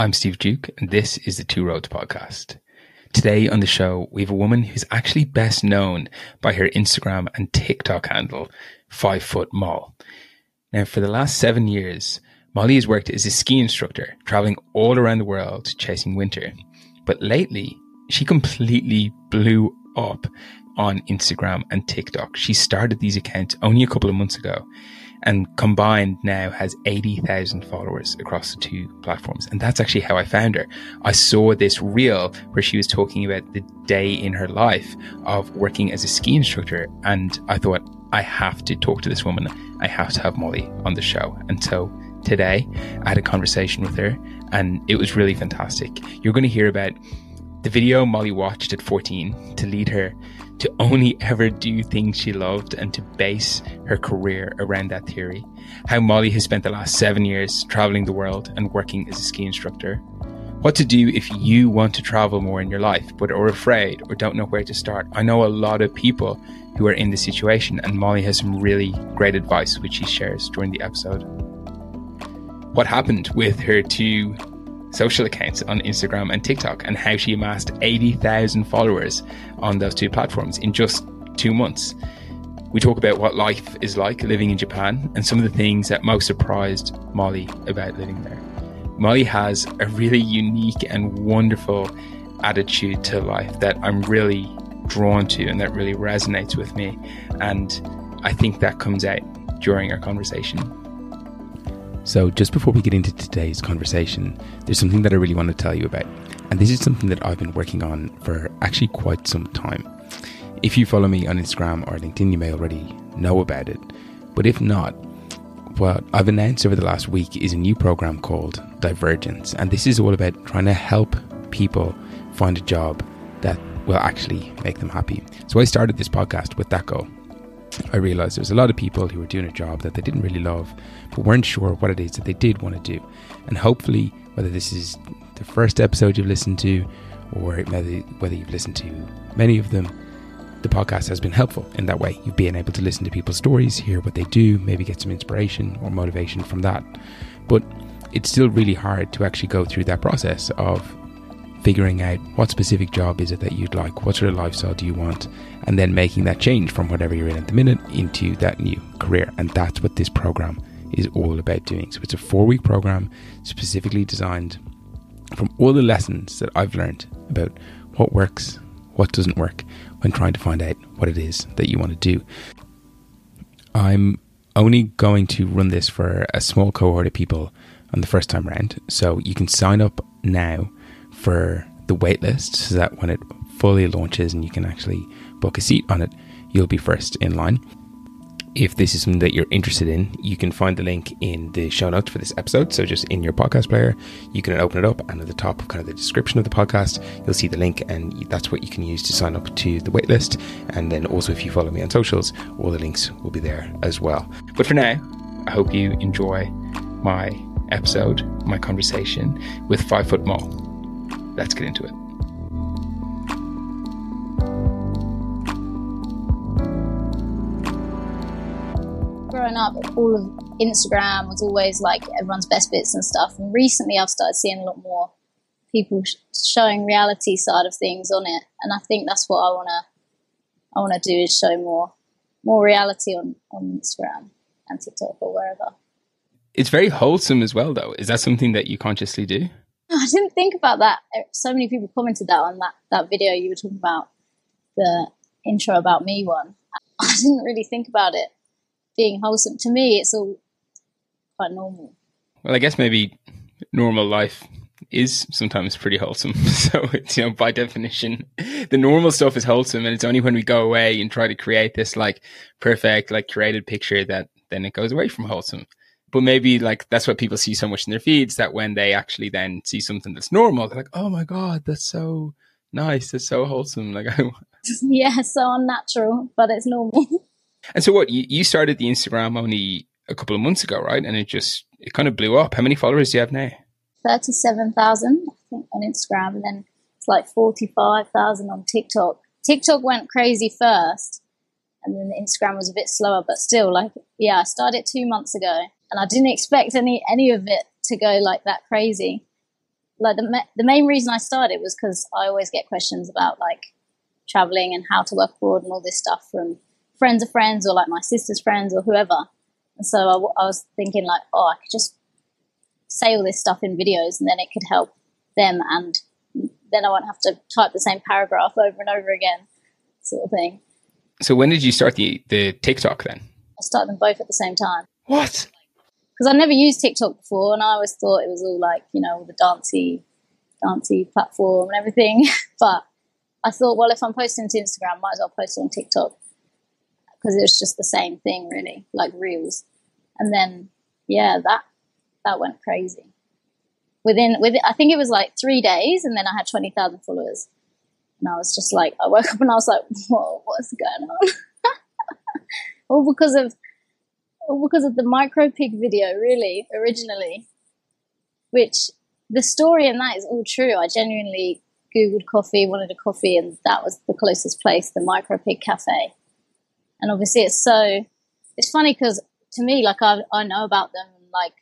I'm Steve Duke, and this is the Two Roads Podcast. Today on the show, we have a woman who's actually best known by her Instagram and TikTok handle, Five Foot Moll. Now, for the last seven years, Molly has worked as a ski instructor, traveling all around the world chasing winter. But lately, she completely blew up on Instagram and TikTok. She started these accounts only a couple of months ago and combined now has 80,000 followers across the two platforms. And that's actually how I found her. I saw this reel where she was talking about the day in her life of working as a ski instructor. And I thought, I have to talk to this woman. I have to have Molly on the show. And so today I had a conversation with her and it was really fantastic. You're going to hear about the video Molly watched at 14 to lead her to only ever do things she loved and to base her career around that theory. How Molly has spent the last seven years traveling the world and working as a ski instructor. What to do if you want to travel more in your life but are afraid or don't know where to start. I know a lot of people who are in this situation, and Molly has some really great advice which she shares during the episode. What happened with her two social accounts on Instagram and TikTok and how she amassed 80,000 followers on those two platforms in just two months. We talk about what life is like living in Japan and some of the things that most surprised Molly about living there. Molly has a really unique and wonderful attitude to life that I'm really drawn to and that really resonates with me. And I think that comes out during our conversation. So, just before we get into today's conversation, there's something that I really want to tell you about. And this is something that I've been working on for actually quite some time. If you follow me on Instagram or LinkedIn, you may already know about it. But if not, what I've announced over the last week is a new program called Divergence. And this is all about trying to help people find a job that will actually make them happy. So I started this podcast with that goal. I realized there was a lot of people who were doing a job that they didn't really love, but weren't sure what it is that they did want to do. And hopefully, whether this is the first episode you've listened to, or whether you've listened to many of them, the podcast has been helpful in that way. You've been able to listen to people's stories, hear what they do, maybe get some inspiration or motivation from that. But it's still really hard to actually go through that process of figuring out what specific job is it that you'd like, what sort of lifestyle do you want, and then making that change from whatever you're in at the minute into that new career. And that's what this program is all about doing. So it's a four week program specifically designed from all the lessons that I've learned about what works, what doesn't work when trying to find out what it is that you want to do. I'm only going to run this for a small cohort of people on the first time round. So you can sign up now for the waitlist so that when it fully launches and you can actually book a seat on it, you'll be first in line. If this is something that you're interested in, you can find the link in the show notes for this episode. So just in your podcast player, you can open it up, and at the top of kind of the description of the podcast, you'll see the link, and that's what you can use to sign up to the waitlist. And then also, if you follow me on socials, all the links will be there as well. But for now, I hope you enjoy my episode, my conversation with Five Foot Moll let's get into it. Growing up, all of Instagram was always like everyone's best bits and stuff. And recently, I've started seeing a lot more people sh- showing reality side of things on it, and I think that's what I wanna I wanna do is show more more reality on on Instagram and TikTok or wherever. It's very wholesome as well, though. Is that something that you consciously do? I didn't think about that. Eh, so many people commented that on that, that video you were talking about, the intro about me one. I didn't really think about it being wholesome. To me, it's all quite normal. Well, I guess maybe normal life is sometimes pretty wholesome. So it's, you know, by definition, the normal stuff is wholesome. And it's only when we go away and try to create this like perfect, like created picture that then it goes away from wholesome but maybe like that's what people see so much in their feeds that when they actually then see something that's normal, they're like, "Oh my god, that's so nice, that's so wholesome." Like, yeah, so unnatural, but it's normal. And so, what you, you started the Instagram only a couple of months ago, right? And it just it kind of blew up. How many followers do you have now? Thirty-seven thousand, I think, on Instagram, and then it's like forty-five thousand on TikTok. TikTok went crazy first, and then the Instagram was a bit slower, but still, like, yeah, I started two months ago and I didn't expect any any of it to go like that crazy. like the the main reason I started was because I always get questions about like traveling and how to work abroad and all this stuff from friends of friends or like my sister's friends or whoever. And so I, I was thinking like, oh, I could just say all this stuff in videos and then it could help them and then I won't have to type the same paragraph over and over again, sort of thing. So when did you start the the TikTok then? I started them both at the same time. What? Because I never used TikTok before, and I always thought it was all like you know the dancey, dancey platform and everything. but I thought, well, if I'm posting to Instagram, might as well post on TikTok because it was just the same thing, really, like reels. And then, yeah, that that went crazy. Within, within, I think it was like three days, and then I had twenty thousand followers. And I was just like, I woke up and I was like, whoa, what's going on? all because of, because of the micro pig video, really, originally. Which the story in that is all true. I genuinely Googled coffee, wanted a coffee, and that was the closest place, the Micro Pig Cafe. And obviously, it's so, it's funny because to me, like, I, I know about them, like,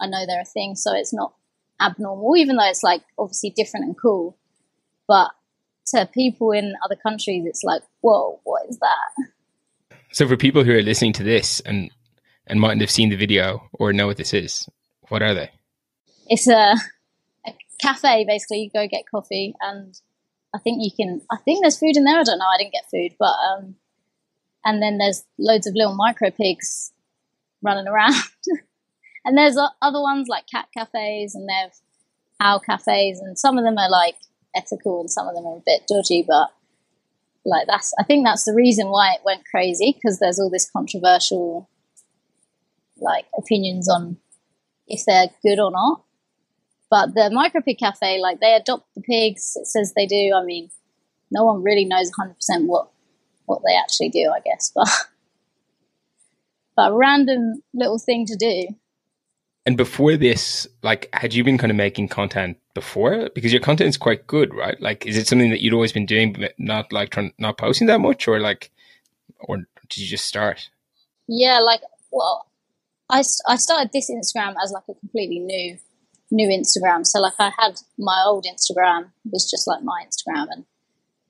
I know they're a thing, so it's not abnormal, even though it's like obviously different and cool. But to people in other countries, it's like, whoa, what is that? So for people who are listening to this and and mightn't have seen the video or know what this is, what are they? It's a, a cafe basically. You go get coffee, and I think you can. I think there's food in there. I don't know. I didn't get food, but um, and then there's loads of little micro pigs running around. and there's other ones like cat cafes, and there's owl cafes, and some of them are like ethical and some of them are a bit dodgy, but like that's I think that's the reason why it went crazy because there's all this controversial like opinions on if they're good or not. But the micropig cafe, like they adopt the pigs. It says they do. I mean, no one really knows 100 percent what what they actually do, I guess. But but a random little thing to do. And before this, like, had you been kind of making content before? Because your content is quite good, right? Like, is it something that you'd always been doing, but not like trying, not posting that much, or like, or did you just start? Yeah, like, well, I I started this Instagram as like a completely new new Instagram. So like, I had my old Instagram was just like my Instagram, and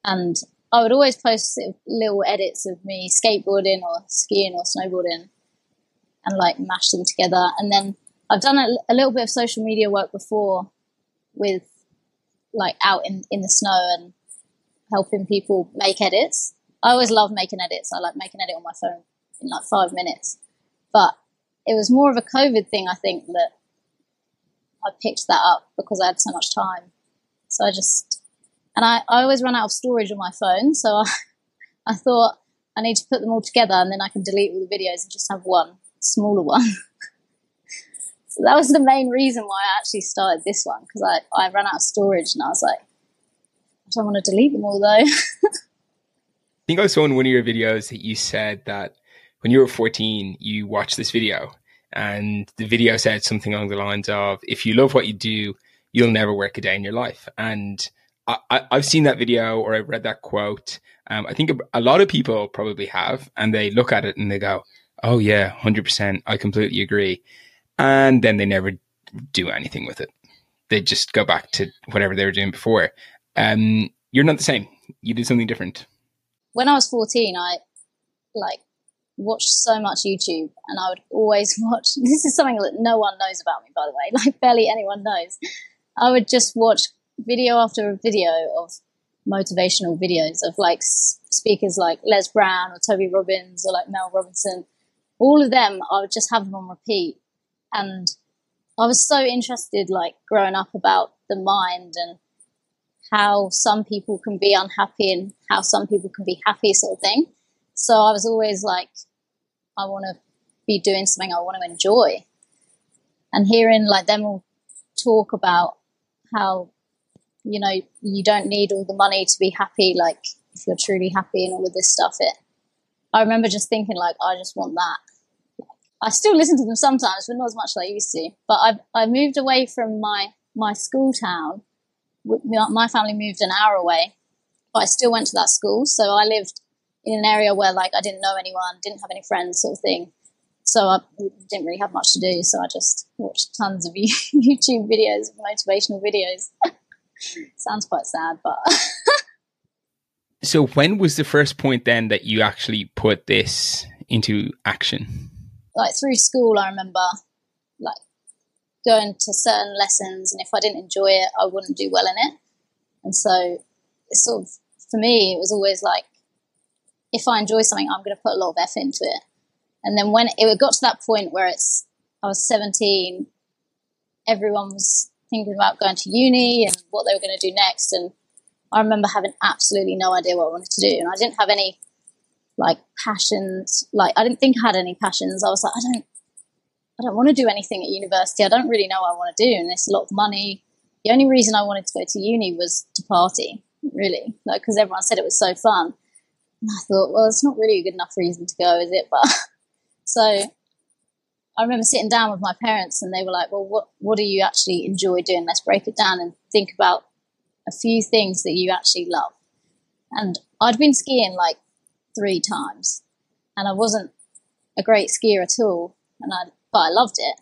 and I would always post little edits of me skateboarding or skiing or snowboarding, and like mash them together, and then I've done a, a, little bit of social media work before with like out in, in the snow and helping people make edits. I always love making edits. I like making edit on my phone in like five minutes. But it was more of a COVID thing, I think, that I picked that up because I had so much time. So I just, and I, I always run out of storage on my phone. So I, I thought I need to put them all together and then I can delete all the videos and just have one smaller one. So that was the main reason why I actually started this one because I, I ran out of storage and I was like, I don't want to delete them all though. I think I saw in one of your videos that you said that when you were 14, you watched this video and the video said something along the lines of, if you love what you do, you'll never work a day in your life. And I, have seen that video or I've read that quote. Um, I think a, a lot of people probably have, and they look at it and they go, oh yeah, 100%. I completely agree and then they never do anything with it. They just go back to whatever they were doing before. Um, you're not the same. You did something different. When I was 14, I like watched so much YouTube and I would always watch. This is something that no one knows about me, by the way, like barely anyone knows. I would just watch video after video of motivational videos of like speakers like Les Brown or Tony Robbins or like Mel Robinson. All of them, I would just have them on repeat and I was so interested, like growing up, about the mind and how some people can be unhappy and how some people can be happy, sort of thing. So I was always like, I want to be doing something I want to enjoy. And hearing like them all talk about how, you know, you don't need all the money to be happy, like if you're truly happy and all of this stuff, it, I remember just thinking like, I just want that. I still listen to them sometimes, but not as much as I used to. But I've I moved away from my my school town. My family moved an hour away, but I still went to that school. So I lived in an area where like I didn't know anyone, didn't have any friends, sort of thing. so I didn't really have much to do. So I just watched tons of YouTube videos, motivational videos. Sounds quite sad, but. so when was the first point then that you actually put this into action? Like through school, I remember like going to certain lessons, and if I didn't enjoy it, I wouldn't do well in it. And so, it's sort of for me, it was always like, if I enjoy something, I'm going to put a lot of effort into it. And then when it got to that point where it's, I was 17, everyone was thinking about going to uni and what they were going to do next. And I remember having absolutely no idea what I wanted to do. And I didn't have any like passions. Like I didn't think I had any passions. I was like, I don't, I don't want to do anything at university. I don't really know what I want to do. And it's a lot of money. The only reason I wanted to go to uni was to party, really, like because everyone said it was so fun. And I thought, well, it's not really a good enough reason to go, is it? But So I remember sitting down with my parents and they were like, well, what, what do you actually enjoy doing? Let's break it down and think about a few things that you actually love. And I'd been skiing like three times and I wasn't a great skier at all. And I, but I loved it.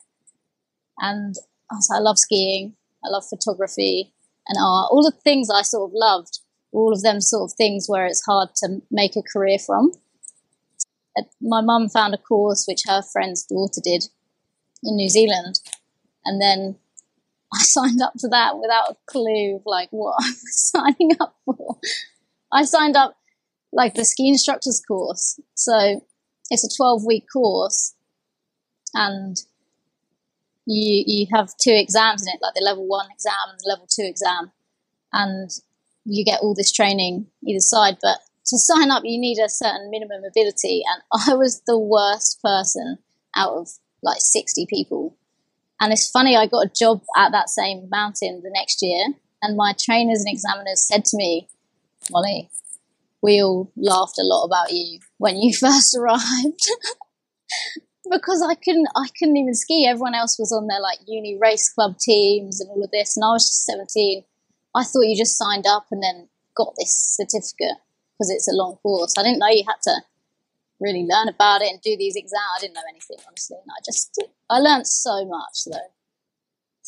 And I was like, I love skiing. I love photography and art. All the things I sort of loved, all of them sort of things where it's hard to make a career from. My mum found a course which her friend's daughter did in New Zealand, and then I signed up to that without a clue of like what I was signing up for. I signed up like the ski instructor's course, so it's a twelve week course, and you you have two exams in it, like the level one exam and the level two exam, and you get all this training either side, but to sign up, you need a certain minimum ability. And I was the worst person out of like 60 people. And it's funny, I got a job at that same mountain the next year. And my trainers and examiners said to me, Molly, we all laughed a lot about you when you first arrived. because I couldn't I couldn't even ski. Everyone else was on their like uni race club teams and all of this, and I was just seventeen. I thought you just signed up and then got this certificate because it's a long course. I didn't know you had to really learn about it and do these exams. I didn't know anything, honestly. And I just, I learned so much though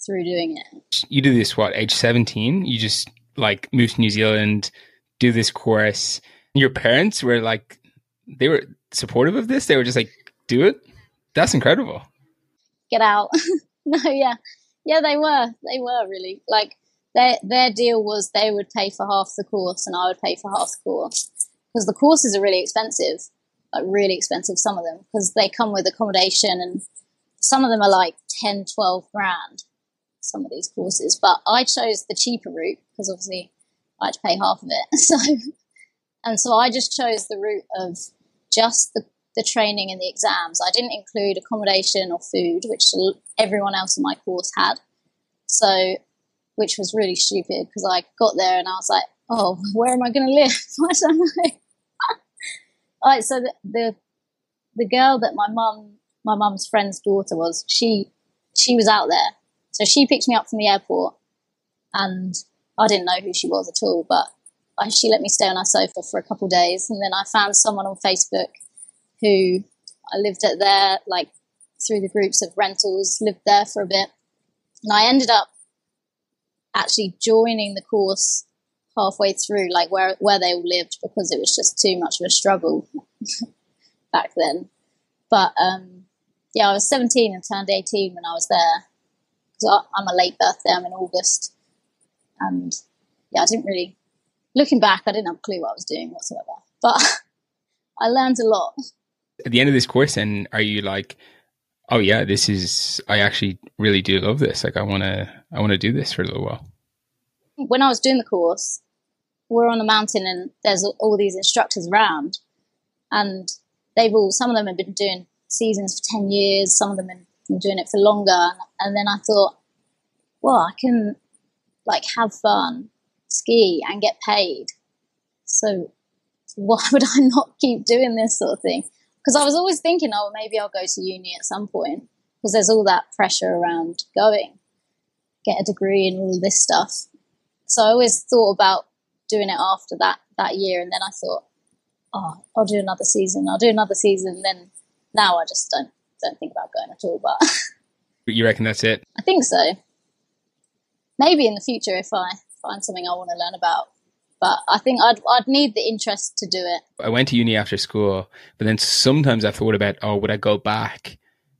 through doing it. You do this, what, age 17? You just like move to New Zealand, do this course. Your parents were like, they were supportive of this. They were just like, do it. That's incredible. Get out. no, yeah. Yeah, they were. They were really. Like, their their deal was they would pay for half the course and I would pay for half the course because the courses are really expensive, like really expensive. Some of them because they come with accommodation and some of them are like 10, 12 grand. Some of these courses, but I chose the cheaper route because obviously I had to pay half of it. So and so I just chose the route of just the the training and the exams. I didn't include accommodation or food, which everyone else in my course had. So which was really stupid because I got there and I was like, oh, where am I going to live? I don't. All right, so the, the the girl that my mum, my mum's friend's daughter was, she she was out there, so she picked me up from the airport, and I didn't know who she was at all, but I, she let me stay on her sofa for a couple days, and then I found someone on Facebook who I lived at there, like through the groups of rentals, lived there for a bit, and I ended up actually joining the course halfway through, like where where they all lived, because it was just too much of a struggle back then. But um, yeah, I was 17 and turned 18 when I was there. Because I'm a late birthday, I'm in August, and yeah, I didn't really. Looking back, I didn't have a clue what I was doing whatsoever, but I learned a lot. At the end of this course, and are you like, oh yeah, this is I actually really do love this. Like I want to I want to do this for a little while. When I was doing the course, we're on a mountain and there's all these instructors around, and they've all some of them have been doing seasons for ten years, some of them have been doing it for longer, and then I thought, well, I can like have fun, ski, and get paid. So why would I not keep doing this sort of thing? Because I was always thinking, oh, maybe I'll go to uni at some point because there's all that pressure around going, get a degree and all this stuff. So I always thought about doing it after that that year, and then I thought, oh, I'll do another season. I'll do another season. And then now I just don't don't think about going at all. But you reckon that's it? I think so. Maybe in the future if I find something I want to learn about. But I think I'd I'd need the interest to do it. I went to uni after school, but then sometimes I thought about, oh, would I go back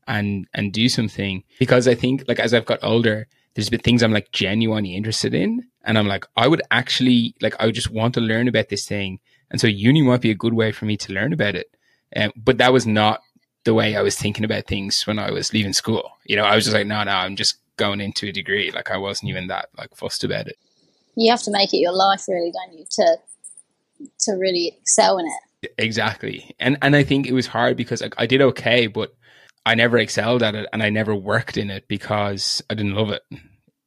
and and do something? Because I think like as I've got older, there's been things I'm like genuinely interested in. And I'm like, I would actually like I would just want to learn about this thing. And so uni might be a good way for me to learn about it. Um, but that was not the way I was thinking about things when I was leaving school. You know, I was just like, no, no, I'm just going into a degree. Like I wasn't even that like fussed about it. You have to make it your life, really, don't you, to to really excel in it. Exactly, and and I think it was hard because like, I did okay, but I never excelled at it, and I never worked in it because I didn't love it.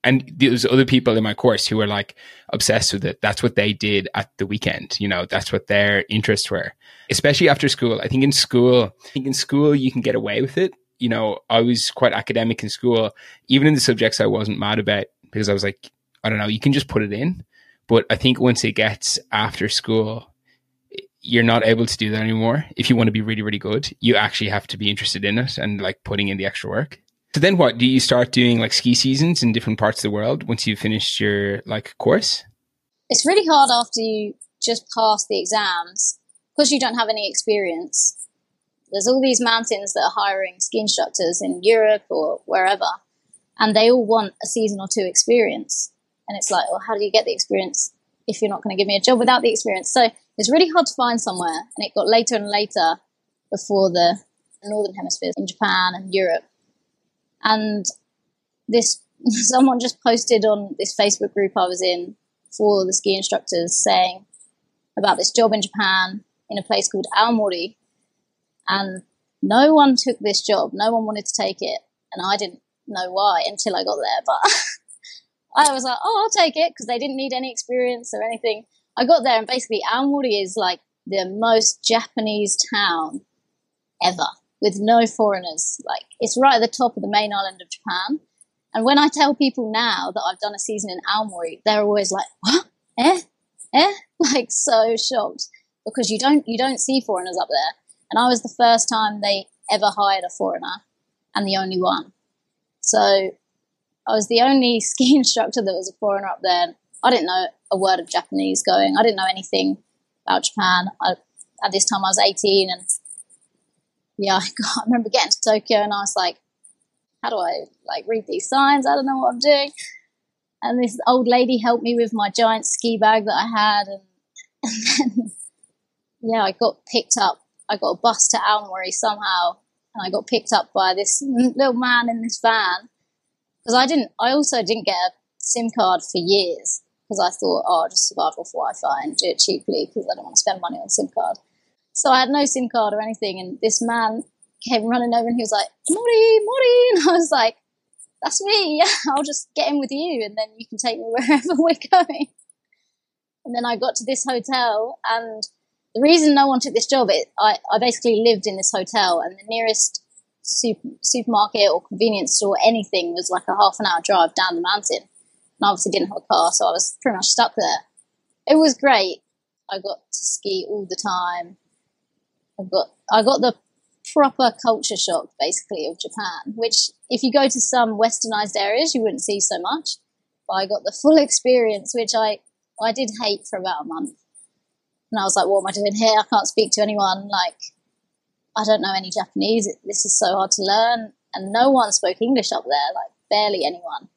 And there's other people in my course who were like obsessed with it. That's what they did at the weekend. You know, that's what their interests were, especially after school. I think in school, I think in school you can get away with it you know, I was quite academic in school, even in the subjects I wasn't mad about because I was like, I don't know, you can just put it in. But I think once it gets after school, you're not able to do that anymore. If you want to be really, really good, you actually have to be interested in it and like putting in the extra work. So then what? Do you start doing like ski seasons in different parts of the world once you've finished your like course? It's really hard after you just pass the exams because you don't have any experience there's all these mountains that are hiring ski instructors in Europe or wherever, and they all want a season or two experience. And it's like, well, how do you get the experience if you're not going to give me a job without the experience? So it's really hard to find somewhere. And it got later and later before the northern hemisphere in Japan and Europe. And this someone just posted on this Facebook group I was in for the ski instructors saying about this job in Japan in a place called Aomori, and no one took this job. No one wanted to take it. And I didn't know why until I got there. But I was like, oh, I'll take it because they didn't need any experience or anything. I got there and basically Aomori is like the most Japanese town ever with no foreigners. Like it's right at the top of the main island of Japan. And when I tell people now that I've done a season in Aomori, they're always like, what? Eh? Eh? Like so shocked because you don't, you don't see foreigners up there. And I was the first time they ever hired a foreigner and the only one. So I was the only ski instructor that was a foreigner up there. I didn't know a word of Japanese going. I didn't know anything about Japan. I, at this time, I was 18, and yeah, I, got, I remember getting to Tokyo, and I was like, "How do I like read these signs? I don't know what I'm doing." And this old lady helped me with my giant ski bag that I had, and, and then yeah, I got picked up I got a bus to Aomori somehow, and I got picked up by this little man in this van because I didn't. I also didn't get a SIM card for years because I thought, oh, I'll just survive off Wi-Fi and do it cheaply because I don't want to spend money on SIM card. So I had no SIM card or anything, and this man came running over and he was like, Mori, Mori, and I was like, that's me. Yeah, I'll just get in with you, and then you can take me wherever we're going. And then I got to this hotel and the reason no one took this job, it, I, I basically lived in this hotel, and the nearest super, supermarket or convenience store, anything, was like a half an hour drive down the mountain. And I obviously didn't have a car, so I was pretty much stuck there. It was great. I got to ski all the time. I got I got the proper culture shock, basically, of Japan, which if you go to some westernized areas, you wouldn't see so much. But I got the full experience, which I I did hate for about a month. And I was like, what am I doing here? I can't speak to anyone. Like, I don't know any Japanese. This is so hard to learn. And no one spoke English up there, like, barely anyone.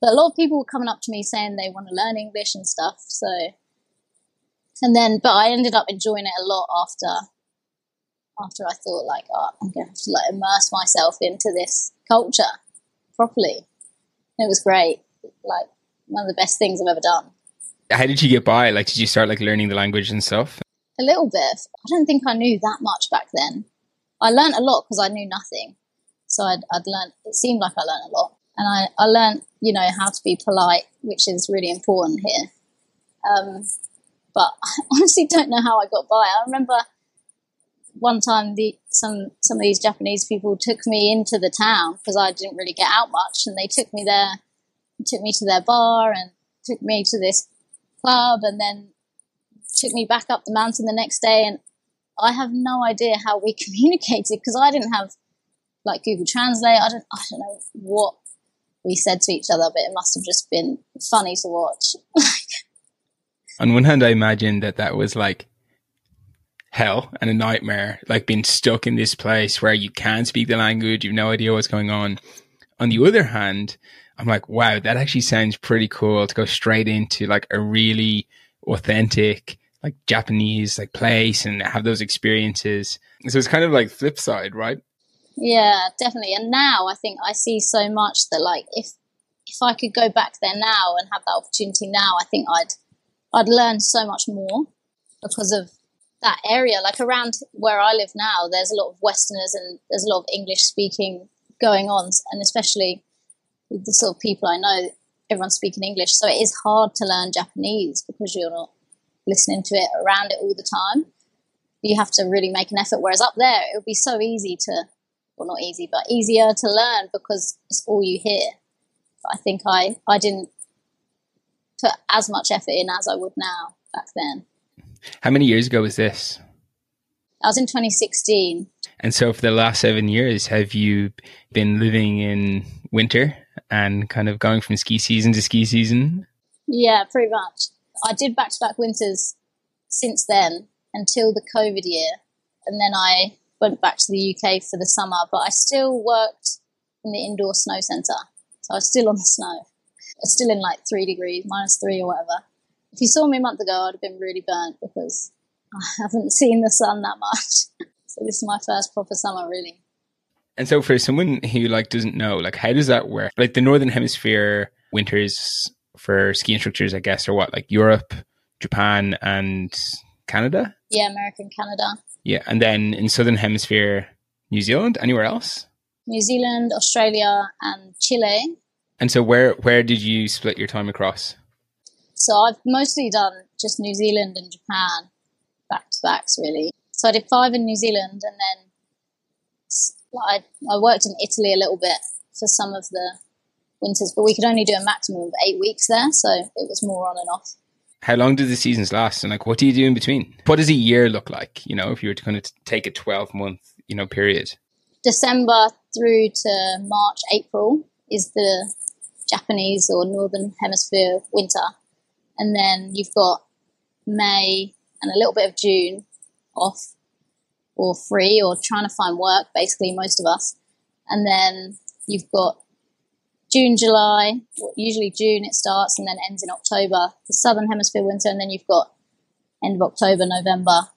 But a lot of people were coming up to me saying they want to learn English and stuff. So, and then, but I ended up enjoying it a lot after, after I thought, like, oh, I'm going to have to like immerse myself into this culture properly. It was great. Like, one of the best things I've ever done how did you get by? Like, did you start like learning the language and stuff? A little bit. I don't think I knew that much back then. I learned a lot because I knew nothing. So I'd, I'd learned, it seemed like I learned a lot. And I, I learned, you know, how to be polite, which is really important here. Um, but I honestly don't know how I got by. I remember one time the some some of these Japanese people took me into the town because I didn't really get out much, and they took me there, took me to their bar, and took me to this club and then took me back up the mountain the next day. And I have no idea how we communicated because I didn't have like Google Translate. I don't, I don't know what we said to each other, but it must have just been funny to watch. On one hand, I imagine that that was like hell and a nightmare, like being stuck in this place where you can't speak the language, you've no idea what's going on. On the other hand, I'm like, wow, that actually sounds pretty cool to go straight into like a really authentic, like Japanese like place and have those experiences. So it's kind of like flip side, right? Yeah, definitely. And now I think I see so much that like if if I could go back there now and have that opportunity now, I think I'd I'd learn so much more because of that area. Like around where I live now, there's a lot of Westerners and there's a lot of English speaking going on, and especially with the sort of people I know, everyone's speaking English. So it is hard to learn Japanese because you're not listening to it around it all the time. You have to really make an effort. Whereas up there, it would be so easy to, well, not easy, but easier to learn because it's all you hear. But I think I, I didn't put as much effort in as I would now back then. How many years ago was this? I was in 2016. And so for the last seven years, have you been living in winter and kind of going from ski season to ski season? Yeah, pretty much. I did back to back winters since then until the COVID year. And then I went back to the UK for the summer, but I still worked in the indoor snow centre. So I was still on the snow. I was still in like three degrees, minus three or whatever. If you saw me a month ago, I'd have been really burnt because I haven't seen the sun that much. so this is my first proper summer, really. And so for someone who like doesn't know, like how does that work? Like the northern hemisphere winters for ski instructors, I guess, are what, like Europe, Japan and Canada? Yeah, American Canada. Yeah. And then in southern hemisphere, New Zealand, anywhere else? New Zealand, Australia and Chile. And so where where did you split your time across? So I've mostly done just New Zealand and Japan back to backs really. So I did five in New Zealand and then I, I worked in Italy a little bit for some of the winters, but we could only do a maximum of eight weeks there, so it was more on and off. How long do the seasons last, and like what do you do in between? What does a year look like? You know, if you were to kind of take a twelve month, you know, period. December through to March, April is the Japanese or Northern Hemisphere winter, and then you've got May and a little bit of June off, or free or trying to find work, basically, most of us. And then you've got June, July, usually June it starts and then ends in October, the southern hemisphere winter, and then you've got end of October, November,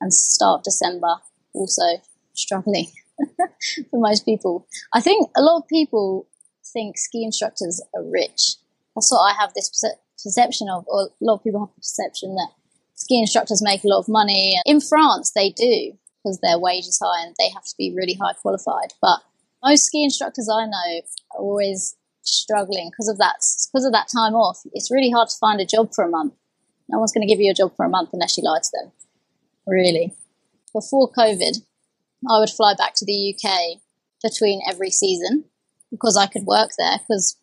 and start December, also struggling for most people. I think a lot of people think ski instructors are rich. That's what I have this perception of, or a lot of people have the perception that ski instructors make a lot of money. In France, they do because their wage is high and they have to be really high qualified. But most ski instructors I know are always struggling because of that because of that time off. It's really hard to find a job for a month. No one's going to give you a job for a month unless you lie to them. Really. Before COVID, I would fly back to the UK between every season because I could work there because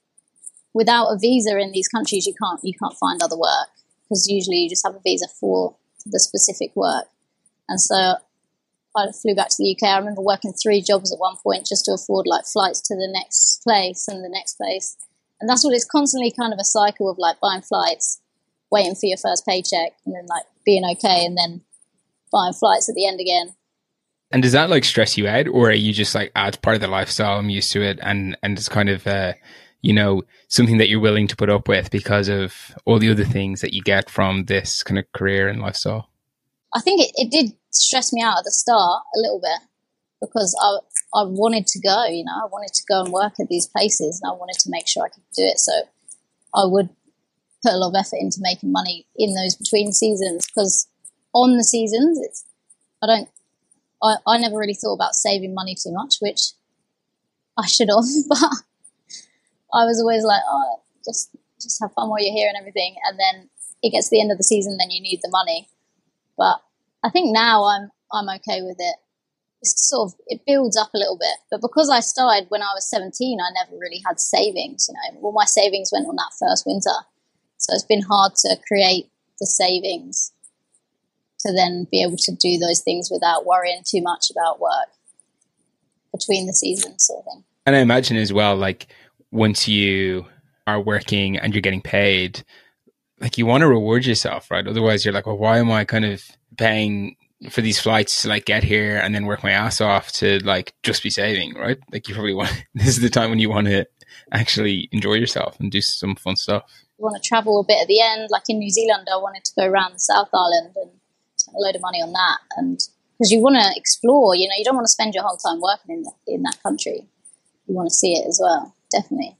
without a visa in these countries you can't you can't find other work because usually you just have a visa for the specific work. And so I flew back to the UK. I remember working three jobs at one point just to afford like flights to the next place and the next place. And that's what it's constantly kind of a cycle of like buying flights, waiting for your first paycheck, and then like being okay, and then buying flights at the end again. And does that like stress you out, or are you just like, ah, it's part of the lifestyle, I'm used to it, and and it's kind of uh, you know something that you're willing to put up with because of all the other things that you get from this kind of career and lifestyle? I think it, it did stress me out at the start a little bit because I, I wanted to go, you know, I wanted to go and work at these places and I wanted to make sure I could do it. So I would put a lot of effort into making money in those between seasons because on the seasons, it's, I don't, I, I never really thought about saving money too much, which I should have, but I was always like, oh, just, just have fun while you're here and everything. And then it gets to the end of the season, then you need the money. But I think now I'm I'm okay with it. It's sort of it builds up a little bit, but because I started when I was 17, I never really had savings. You know, all my savings went on that first winter, so it's been hard to create the savings to then be able to do those things without worrying too much about work. between the seasons, sort of thing. And I imagine as well, like once you are working and you're getting paid, like you want to reward yourself, right? Otherwise, you're like, well, why am I kind of paying for these flights to like get here and then work my ass off to like just be saving, right? Like you probably want this is the time when you want to actually enjoy yourself and do some fun stuff. You want to travel a bit at the end, like in New Zealand, I wanted to go around the South Island and spend a load of money on that, and because you want to explore, you know, you don't want to spend your whole time working in the, in that country. You want to see it as well, definitely.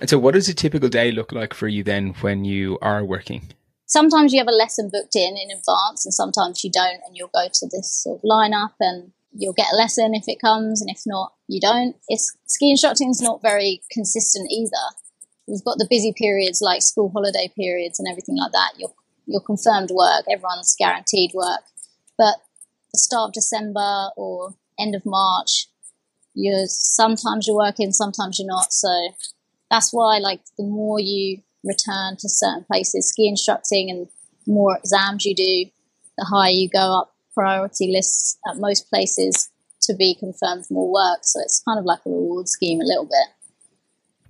And so, what does a typical day look like for you then when you are working? Sometimes you have a lesson booked in in advance, and sometimes you don't, and you'll go to this sort of lineup and you'll get a lesson if it comes, and if not, you don't. It's, ski instructing is not very consistent either. We've got the busy periods like school holiday periods and everything like that. Your your confirmed work, everyone's guaranteed work, but the start of December or end of March, you're sometimes you're working, sometimes you're not. So that's why like the more you return to certain places ski instructing and more exams you do the higher you go up priority lists at most places to be confirmed for more work. So it's kind of like a reward scheme a little bit.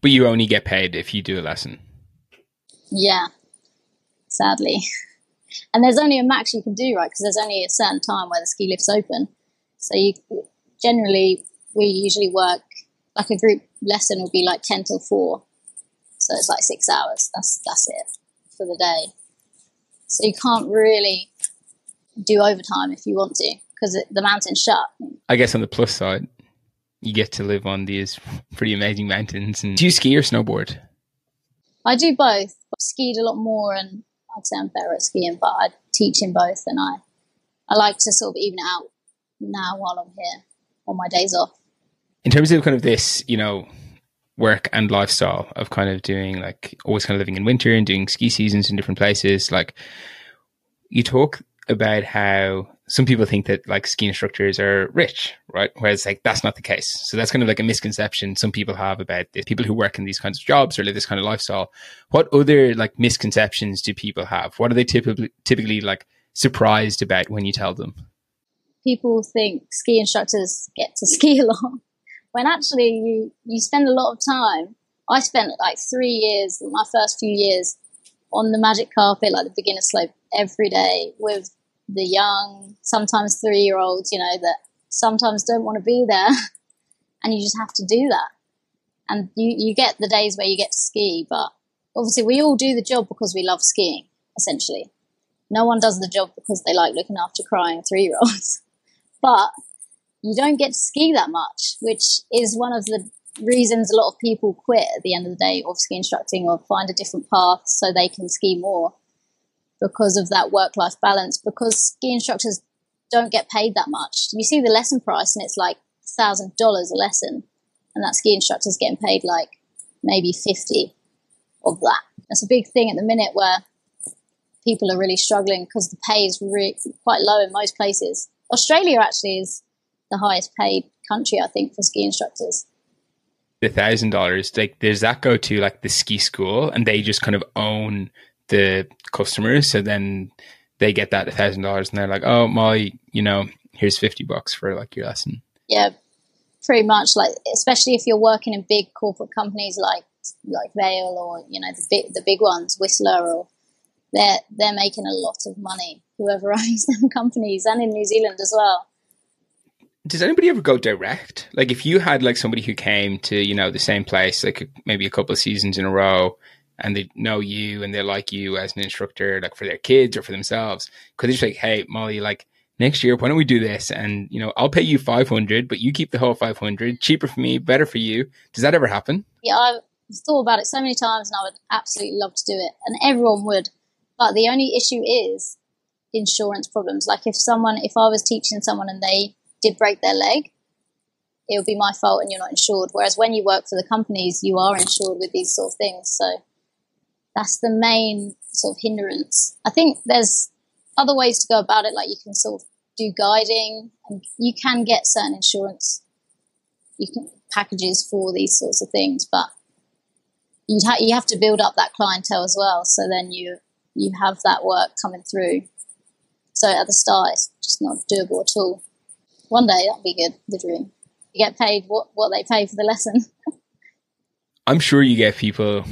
But you only get paid if you do a lesson. Yeah. Sadly. And there's only a max you can do right? Because there's only a certain time where the ski lift's open. So you generally we usually work like a group lesson would be like 10 till 4 so it's like six hours. That's that's it for the day. So you can't really do overtime if you want to because the mountain's shut. I guess on the plus side you get to live on these pretty amazing mountains and do you ski or snowboard? I do both. I've skied a lot more and i'd say i'm better at skiing but i teach in both and i i like to sort of even it out now while i'm here on my days off in terms of kind of this, you know, work and lifestyle of kind of doing like always kind of living in winter and doing ski seasons in different places, like you talk about how some people think that like ski instructors are rich, right? Whereas like that's not the case. So that's kind of like a misconception some people have about the people who work in these kinds of jobs or live this kind of lifestyle. What other like misconceptions do people have? What are they typically typically like surprised about when you tell them? People think ski instructors get to ski a lot when actually you, you spend a lot of time. I spent like three years, my first few years, on the magic carpet, like the beginner slope, every day with the young, sometimes three year olds, you know, that sometimes don't want to be there. and you just have to do that. And you, you get the days where you get to ski, but obviously we all do the job because we love skiing, essentially. No one does the job because they like looking after crying three year olds. but you don't get to ski that much, which is one of the reasons a lot of people quit at the end of the day of ski instructing or find a different path so they can ski more because of that work life balance. Because ski instructors don't get paid that much. You see the lesson price and it's like thousand dollars a lesson, and that ski instructor's getting paid like maybe fifty of that. That's a big thing at the minute where people are really struggling because the pay is really quite low in most places. Australia actually is the highest paid country, I think, for ski instructors. The thousand dollars, like, does that go to like the ski school, and they just kind of own the customers? So then they get that thousand dollars, and they're like, "Oh, my, you know, here's fifty bucks for like your lesson." Yeah, pretty much. Like, especially if you're working in big corporate companies like like Vail or you know the big the big ones, Whistler, or they're they're making a lot of money. Whoever owns them companies, and in New Zealand as well does anybody ever go direct? Like if you had like somebody who came to, you know, the same place, like maybe a couple of seasons in a row and they know you and they like you as an instructor, like for their kids or for themselves, could they just like, Hey, Molly, like next year, why don't we do this? And, you know, I'll pay you 500, but you keep the whole 500 cheaper for me, better for you. Does that ever happen? Yeah. I've thought about it so many times and I would absolutely love to do it and everyone would. But the only issue is insurance problems. Like if someone, if I was teaching someone and they did break their leg, it would be my fault and you're not insured. Whereas when you work for the companies, you are insured with these sort of things. So that's the main sort of hindrance. I think there's other ways to go about it, like you can sort of do guiding and you can get certain insurance you can packages for these sorts of things, but you'd ha- you have to build up that clientele as well. So then you you have that work coming through. So at the start, it's just not doable at all one day that'll be good. The dream. you get paid what what they pay for the lesson. I'm sure you get people.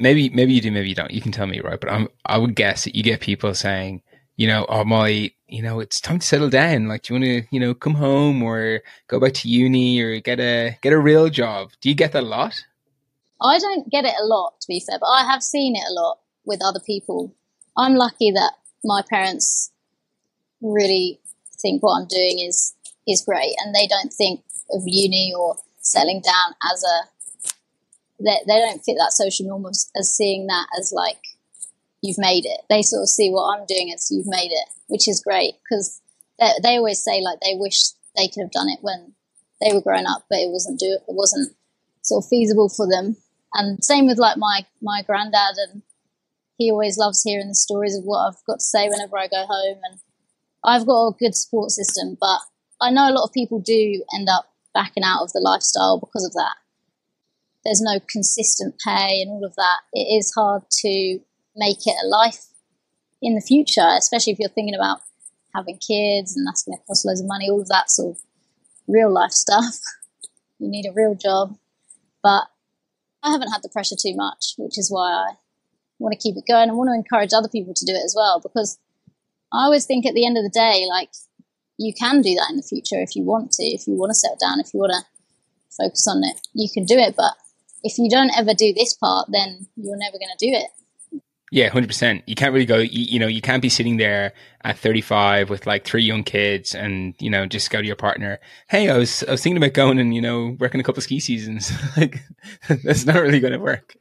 Maybe maybe you do, maybe you don't. You can tell me, right? But I'm I would guess that you get people saying, you know, oh my, you know, it's time to settle down. Like, do you want to, you know, come home or go back to uni or get a get a real job? Do you get that a lot? I don't get it a lot, to be fair, but I have seen it a lot with other people. I'm lucky that my parents really think what I'm doing is is great, and they don't think of uni or settling down as a they, they don't fit that social norm as, as seeing that as like you've made it. They sort of see what I'm doing as you've made it, which is great because they, they always say like they wish they could have done it when they were growing up, but it wasn't do it wasn't sort of feasible for them. And same with like my my granddad, and he always loves hearing the stories of what I've got to say whenever I go home. And I've got a good support system, but I know a lot of people do end up backing out of the lifestyle because of that. There's no consistent pay and all of that. It is hard to make it a life in the future, especially if you're thinking about having kids and that's going to cost loads of money, all of that sort of real life stuff. you need a real job. But I haven't had the pressure too much, which is why I want to keep it going. I want to encourage other people to do it as well because I always think at the end of the day, like you can do that in the future if you want to, if you want to settle down, if you want to focus on it, you can do it. But if you don't ever do this part, then you're never going to do it. Yeah, hundred percent. You can't really go. You, you, know, you can't be sitting there at thirty-five with like three young kids, and you know, just go to your partner. Hey, I was I was thinking about going and you know working a couple of ski seasons. like that's not really going to work.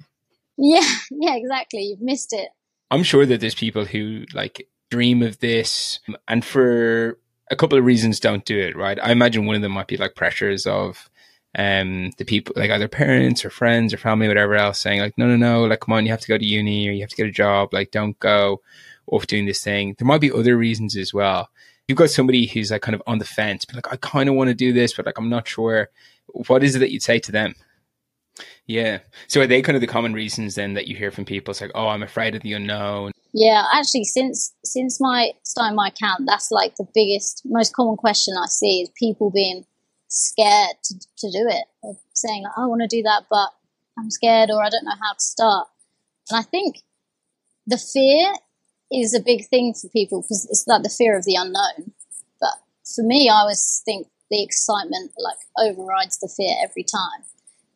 Yeah, yeah, exactly. You've missed it. I'm sure that there's people who like dream of this, and for a couple of reasons don't do it. Right? I imagine one of them might be like pressures of um, the people, like either parents or friends or family, whatever else, saying like, no, no, no, like, come on, you have to go to uni or you have to get a job. Like, don't go off doing this thing. There might be other reasons as well. You've got somebody who's like kind of on the fence, but like, I kind of want to do this, but like, I'm not sure. What is it that you'd say to them? Yeah. So are they kind of the common reasons then that you hear from people? It's like, oh, I'm afraid of the unknown. Yeah, actually, since since my starting my account, that's like the biggest, most common question I see is people being scared to, to do it, or saying like, oh, I want to do that, but I'm scared or I don't know how to start. And I think the fear is a big thing for people because it's like the fear of the unknown. But for me, I always think the excitement like overrides the fear every time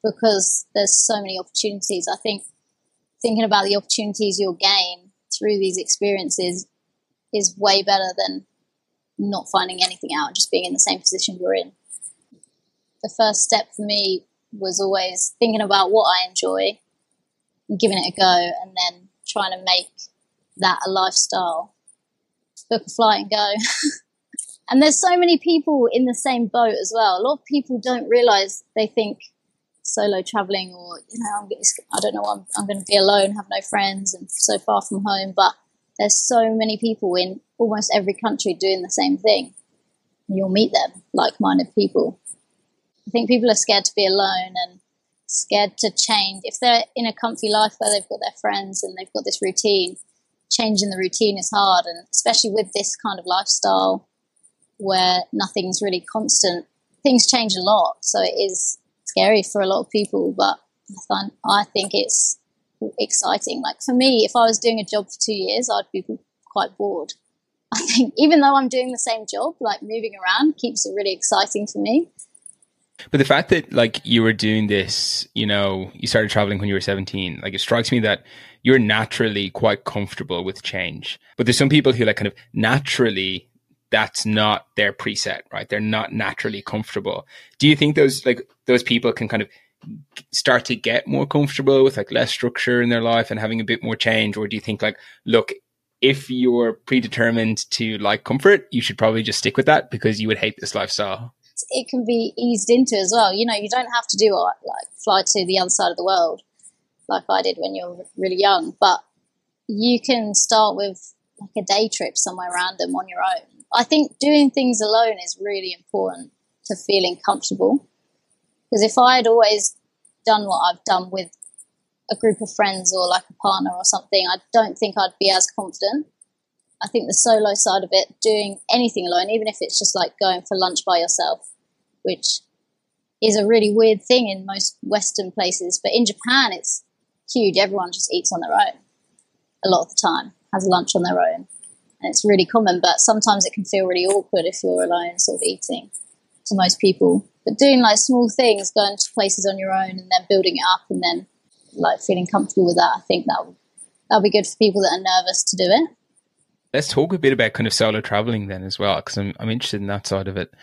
because there's so many opportunities. I think thinking about the opportunities you'll gain through these experiences is way better than not finding anything out, just being in the same position you're in the first step for me was always thinking about what I enjoy and giving it a go and then trying to make that a lifestyle. Book a flight and go. and there's so many people in the same boat as well. A lot of people don't realize they think solo traveling or, you know, I'm, I don't know, I'm, I'm going to be alone, have no friends and so far from home. But there's so many people in almost every country doing the same thing. You'll meet them, like minded people. I think people are scared to be alone and scared to change. If they're in a comfy life where they've got their friends and they've got this routine, changing the routine is hard. And especially with this kind of lifestyle where nothing's really constant, things change a lot. So it is scary for a lot of people, but I think it's exciting. Like for me, if I was doing a job for two years, I'd be quite bored. I think even though I'm doing the same job, like moving around keeps it really exciting for me. But the fact that like you were doing this, you know, you started traveling when you were 17, like it strikes me that you're naturally quite comfortable with change. But there's some people who like kind of naturally that's not their preset, right? They're not naturally comfortable. Do you think those like those people can kind of start to get more comfortable with like less structure in their life and having a bit more change or do you think like look if you're predetermined to like comfort you should probably just stick with that because you would hate this lifestyle it can be eased into as well. You know, you don't have to do like fly to the other side of the world like I did when you're really young, but you can start with like a day trip somewhere random on your own. I think doing things alone is really important to feeling comfortable. Because if I had always done what I've done with a group of friends or like a partner or something, I don't think I'd be as confident. I think the solo side of it, doing anything alone, even if it's just like going for lunch by yourself, which is a really weird thing in most Western places. But in Japan, it's huge. Everyone just eats on their own a lot of the time, has lunch on their own. And it's really common, but sometimes it can feel really awkward if you're alone, sort of eating to most people. But doing like small things, going to places on your own and then building it up and then like feeling comfortable with that, I think that that'll be good for people that are nervous to do it. Let's talk a bit about kind of solo traveling then as well, because I'm, I'm interested in that side of it.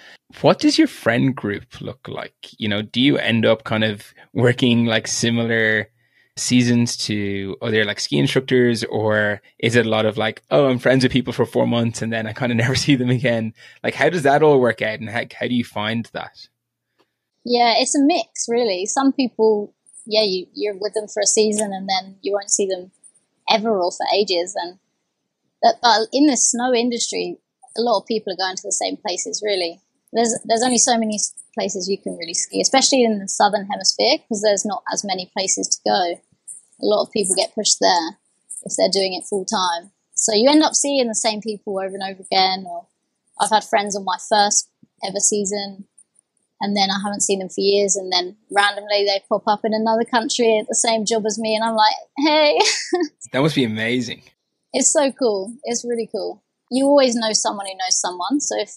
What does your friend group look like? You know, do you end up kind of working like similar seasons to other like ski instructors, or is it a lot of like, oh, I'm friends with people for four months and then I kind of never see them again? Like, how does that all work out, and how, how do you find that? Yeah, it's a mix, really. Some people, yeah, you, you're with them for a season and then you won't see them ever or for ages, and but, but in the snow industry, a lot of people are going to the same places. Really, there's there's only so many places you can really ski, especially in the southern hemisphere, because there's not as many places to go. A lot of people get pushed there if they're doing it full time. So you end up seeing the same people over and over again. Or I've had friends on my first ever season, and then I haven't seen them for years, and then randomly they pop up in another country at the same job as me, and I'm like, hey. that must be amazing. It's so cool. It's really cool. You always know someone who knows someone. So if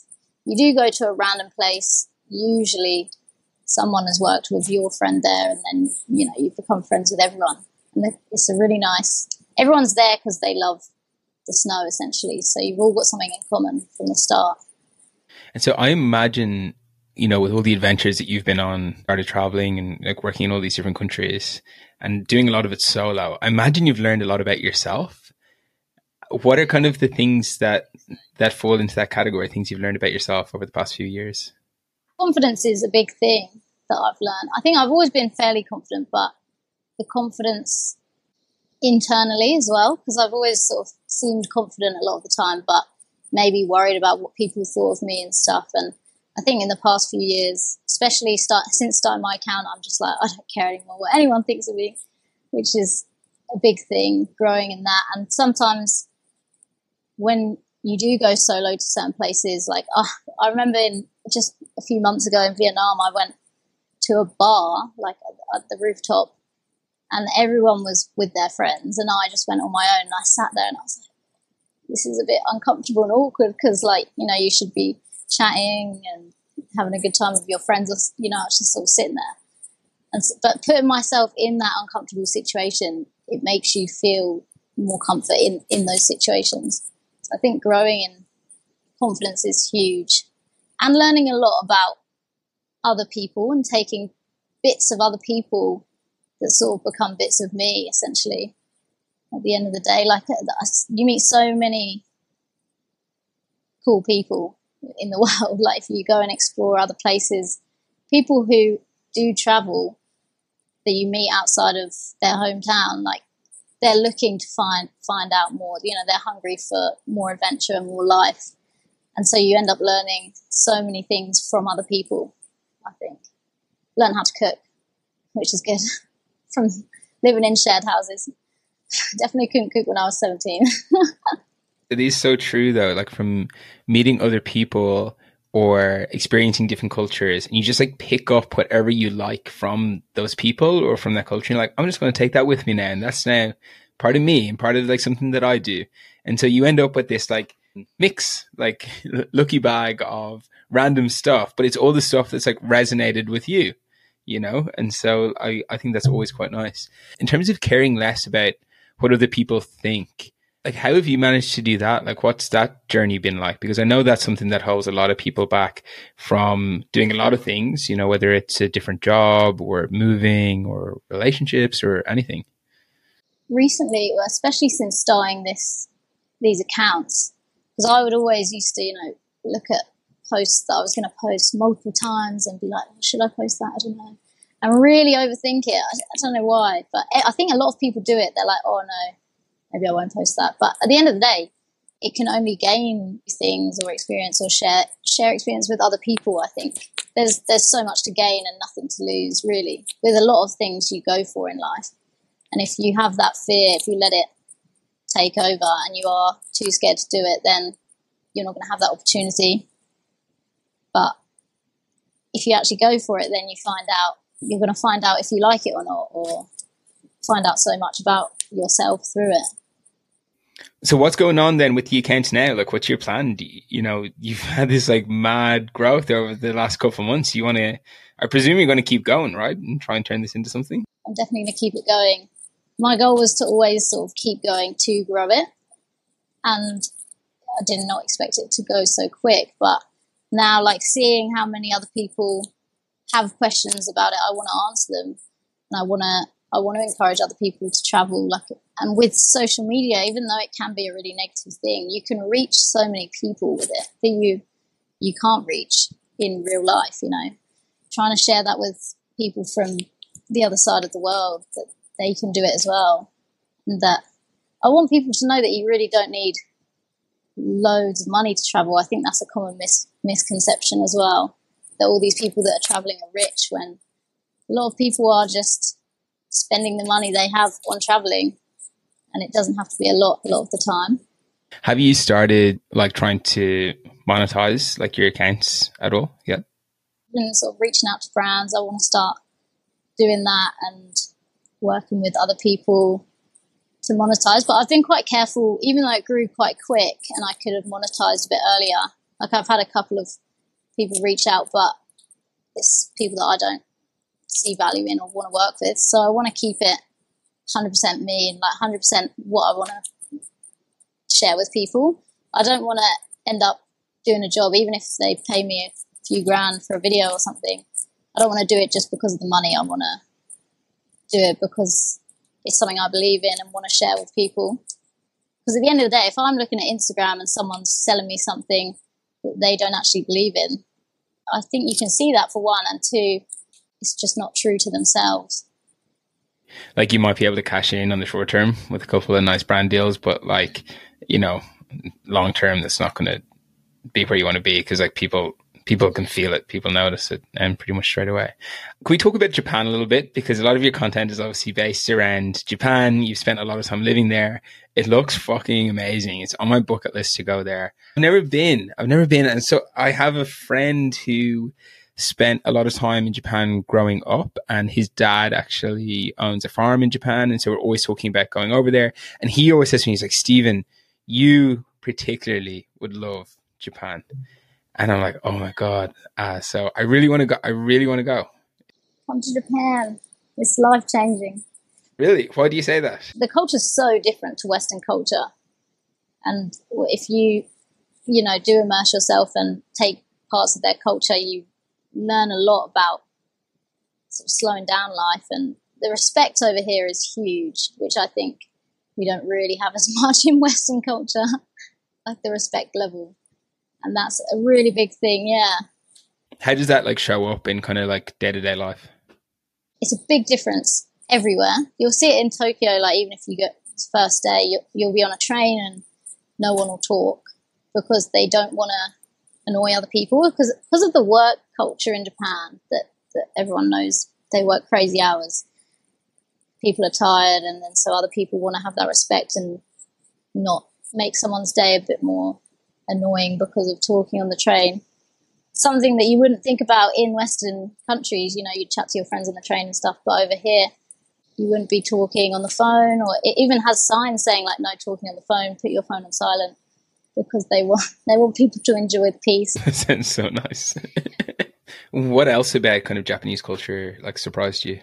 you do go to a random place, usually someone has worked with your friend there, and then you know you've become friends with everyone. And it's a really nice. Everyone's there because they love the snow, essentially. So you've all got something in common from the start. And so I imagine, you know, with all the adventures that you've been on, started traveling and like working in all these different countries and doing a lot of it solo, I imagine you've learned a lot about yourself what are kind of the things that that fall into that category? Things you've learned about yourself over the past few years. Confidence is a big thing that I've learned. I think I've always been fairly confident, but the confidence internally as well, because I've always sort of seemed confident a lot of the time, but maybe worried about what people thought of me and stuff. And I think in the past few years, especially start since starting my account, I'm just like I don't care anymore what anyone thinks of me, which is a big thing. Growing in that, and sometimes when you do go solo to certain places, like uh, I remember in just a few months ago in Vietnam, I went to a bar like at, the rooftop, and everyone was with their friends, and I just went on my own. And I sat there and I was like, "This is a bit uncomfortable and awkward because, like, you know, you should be chatting and having a good time with your friends, or you know, just sort of sitting there." And but putting myself in that uncomfortable situation, it makes you feel more comfort in in those situations. So I think growing in confidence is huge and learning a lot about other people and taking bits of other people that sort of become bits of me essentially at the end of the day like uh, you meet so many cool people in the world like if you go and explore other places people who do travel that you meet outside of their hometown like they're looking to find find out more. You know, they're hungry for more adventure and more life, and so you end up learning so many things from other people. I think learn how to cook, which is good from living in shared houses. Definitely couldn't cook when I was seventeen. It is so true, though. Like from meeting other people or experiencing different cultures and you just like pick up whatever you like from those people or from that culture. And like, I'm just going to take that with me now. And that's now part of me and part of like something that I do. And so you end up with this like mix, like lucky bag of random stuff, but it's all the stuff that's like resonated with you, you know? And so I, I think that's always quite nice. In terms of caring less about what other people think, like how have you managed to do that? Like what's that journey been like? Because i know that's something that holds a lot of people back from doing a lot of things you know whether it's a different job or moving or relationships or anything. Recently especially since starting this these accounts because i would always used to you know look at posts that i was going to post multiple times and be like should i post that? I don't know. And really overthink it. I, I don't know why but eh, i think a lot of people do it. They're like oh no maybe I won't post that. But at the end of the day, it can only gain things or experience or share share experience with other people. I think there's there's so much to gain and nothing to lose really with a lot of things you go for in life. And if you have that fear, if you let it take over and you are too scared to do it, then you're not going to have that opportunity. But if you actually go for it, then you find out you're going to find out if you like it or not, or find out so much about yourself through it. So what's going on then with the account now? Like, what's your plan? You, you, know, you've had this like mad growth over the last couple of months. You want to, I presume you're going to keep going, right? And try and turn this into something? I'm definitely going to keep it going. My goal was to always sort of keep going to grow it. And I did not expect it to go so quick. But now, like seeing how many other people have questions about it, I want to answer them. And I want to I want to encourage other people to travel. Like, and with social media, even though it can be a really negative thing, you can reach so many people with it that you you can't reach in real life. You know, trying to share that with people from the other side of the world that they can do it as well, and that I want people to know that you really don't need loads of money to travel. I think that's a common mis- misconception as well. That all these people that are traveling are rich when a lot of people are just spending the money they have on traveling, and it doesn't have to be a lot a lot of the time. Have you started like trying to monetize like your accounts at all yet? Been sort of reaching out to brands. I want to start doing that and working with other people to monetize. But I've been quite careful, even though it grew quite quick and I could have monetized a bit earlier. Like I've had a couple of people reach out, but it's people that I don't see value in or want to work with. So I want to keep it 100% me and like 100% what I want to share with people. I don't want to end up doing a job, even if they pay me a few grand for a video or something. I don't want to do it just because of the money. I want to do it because it's something I believe in and want to share with people. Because at the end of the day, if I'm looking at Instagram and someone's selling me something that they don't actually believe in, I think you can see that for one, and two, it's just not true to themselves. Like you might be able to cash in on the short term with a couple of nice brand deals, but like you know, long term, that's not going to be where you want to be because like people people can feel it, people notice it, and pretty much straight away. Can we talk about Japan a little bit because a lot of your content is obviously based around Japan. You've spent a lot of time living there. It looks fucking amazing. It's on my bucket list to go there. I've never been. I've never been, and so I have a friend who spent a lot of time in Japan growing up, and his dad actually owns a farm in Japan, and so we're always talking about going over there. And he always says to me, he's like, Stephen, you particularly would love Japan. And I'm like, oh my god! Uh, so I really want to go. I really want to go. Come to Japan. It's life changing. Really? Why do you say that? The culture's so different to Western culture, and if you, you know, do immerse yourself and take parts of their culture, you learn a lot about sort of slowing down life and the respect over here is huge, which I think we don't really have as much in Western culture, like the respect level. And that's a really big thing, yeah. How does that like show up in kind of like day to day life? It's a big difference everywhere. You'll see it in Tokyo, like even if you get first day, you'll, you'll be on a train and no one will talk because they don't want to annoy other people because because of the work culture in Japan that, that everyone knows they work crazy hours. People are tired, and then so other people want to have that respect and not make someone's day a bit more annoying because of talking on the train. Something that you wouldn't think about in Western countries, you know, you'd chat to your friends on the train and stuff, but over here, you wouldn't be talking on the phone, or it even has signs saying like no talking on the phone, put your phone on silent because they want they want people to enjoy the peace. That sounds so nice. what else about kind of Japanese culture like surprised you?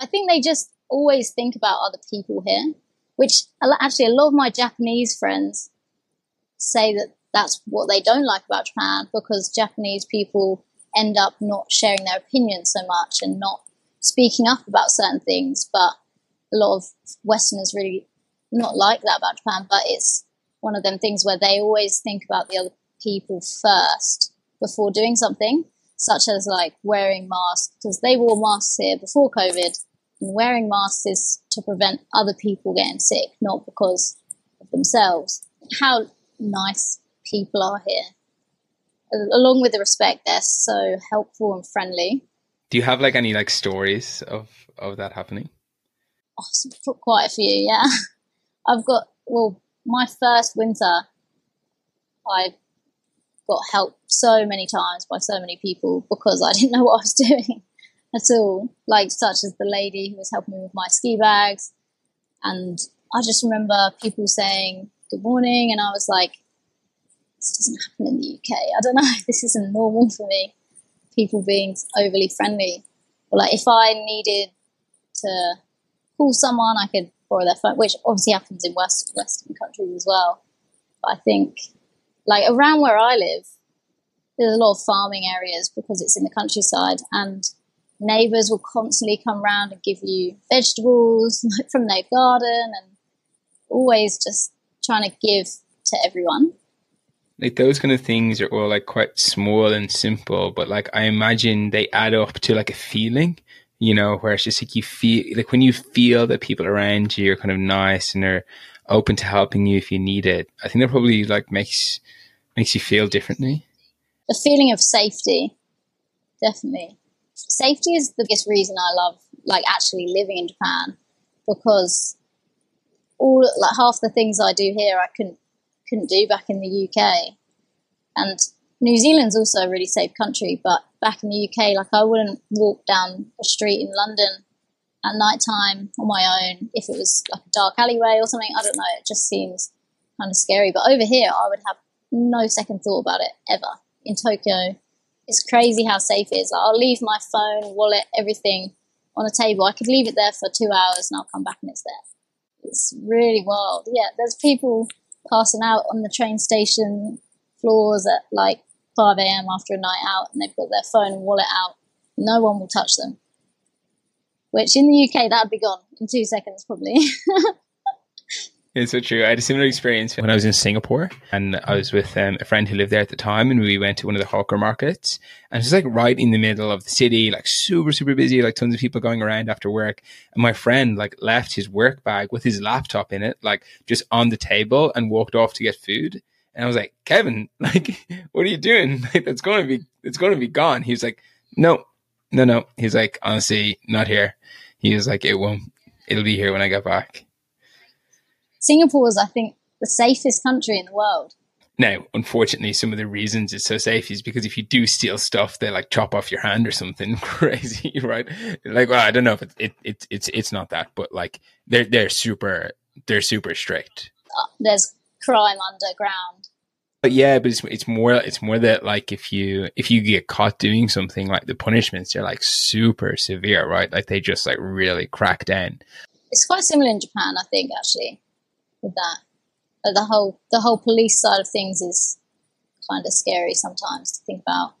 I think they just always think about other people here, which actually a lot of my Japanese friends say that that's what they don't like about Japan because Japanese people end up not sharing their opinions so much and not speaking up about certain things. But a lot of Westerners really not like that about Japan, but it's one of them things where they always think about the other people first before doing something, such as like wearing masks, because they wore masks here before COVID. And wearing masks is to prevent other people getting sick, not because of themselves. How nice people are here. Along with the respect, they're so helpful and friendly. Do you have like any like stories of of that happening? Oh, quite a few, yeah. I've got well, my first winter, I got help so many times by so many people because I didn't know what I was doing at all. Like such as the lady who was helping me with my ski bags, and I just remember people saying good morning, and I was like, this doesn't happen in the UK. I don't know. This isn't normal for me. People being overly friendly, or like if I needed to call someone, I could which obviously happens in West Western countries as well. But I think, like around where I live, there's a lot of farming areas because it's in the countryside, and neighbours will constantly come around and give you vegetables from their garden, and always just trying to give to everyone. Like those kind of things are all like quite small and simple, but like I imagine they add up to like a feeling you know, where it's just like you feel like when you feel that people around you are kind of nice and are open to helping you if you need it. I think that probably like makes makes you feel differently. The feeling of safety, definitely. Safety is the biggest reason I love like actually living in Japan because all like half the things I do here I couldn't couldn't do back in the UK, and New Zealand's also a really safe country, but back in the UK, like I wouldn't walk down a street in London at night time on my own if it was like a dark alleyway or something. I don't know. It just seems kind of scary. But over here, I would have no second thought about it ever. In Tokyo, it's crazy how safe it is. Like, I'll leave my phone, wallet, everything on a table. I could leave it there for two hours and I'll come back and it's there. It's really wild. Yeah, there's people passing out on the train station floors at like 5 a.m. after a night out and they've got their phone and wallet out, no one will touch them. Which in the UK, that'd be gone in two seconds, probably. It's so true. I had a similar experience when I was in Singapore and I was with um, a friend who lived there at the time and we went to one of the hawker markets and it's like right in the middle of the city, like super, super busy, like tons of people going around after work. And my friend like left his work bag with his laptop in it, like just on the table and walked off to get food. And I was like, Kevin, like, what are you doing? Like, that's going to be, it's going to be gone. He was like, no, no, no. He's like, honestly, not here. He was like, it won't, it'll be here when I get back. Singapore is, I think, the safest country in the world. Now, unfortunately, some of the reasons it's so safe is because if you do steal stuff, they like chop off your hand or something crazy, right? Like, well, I don't know if it, it, it it's it's not that, but like they're they're super they're super strict. Uh, there's crime underground. But yeah, but it's, it's more it's more that like if you if you get caught doing something like the punishments are like super severe, right? Like they just like really crack down. It's quite similar in Japan, I think, actually, with that. But the whole the whole police side of things is kind of scary sometimes to think about.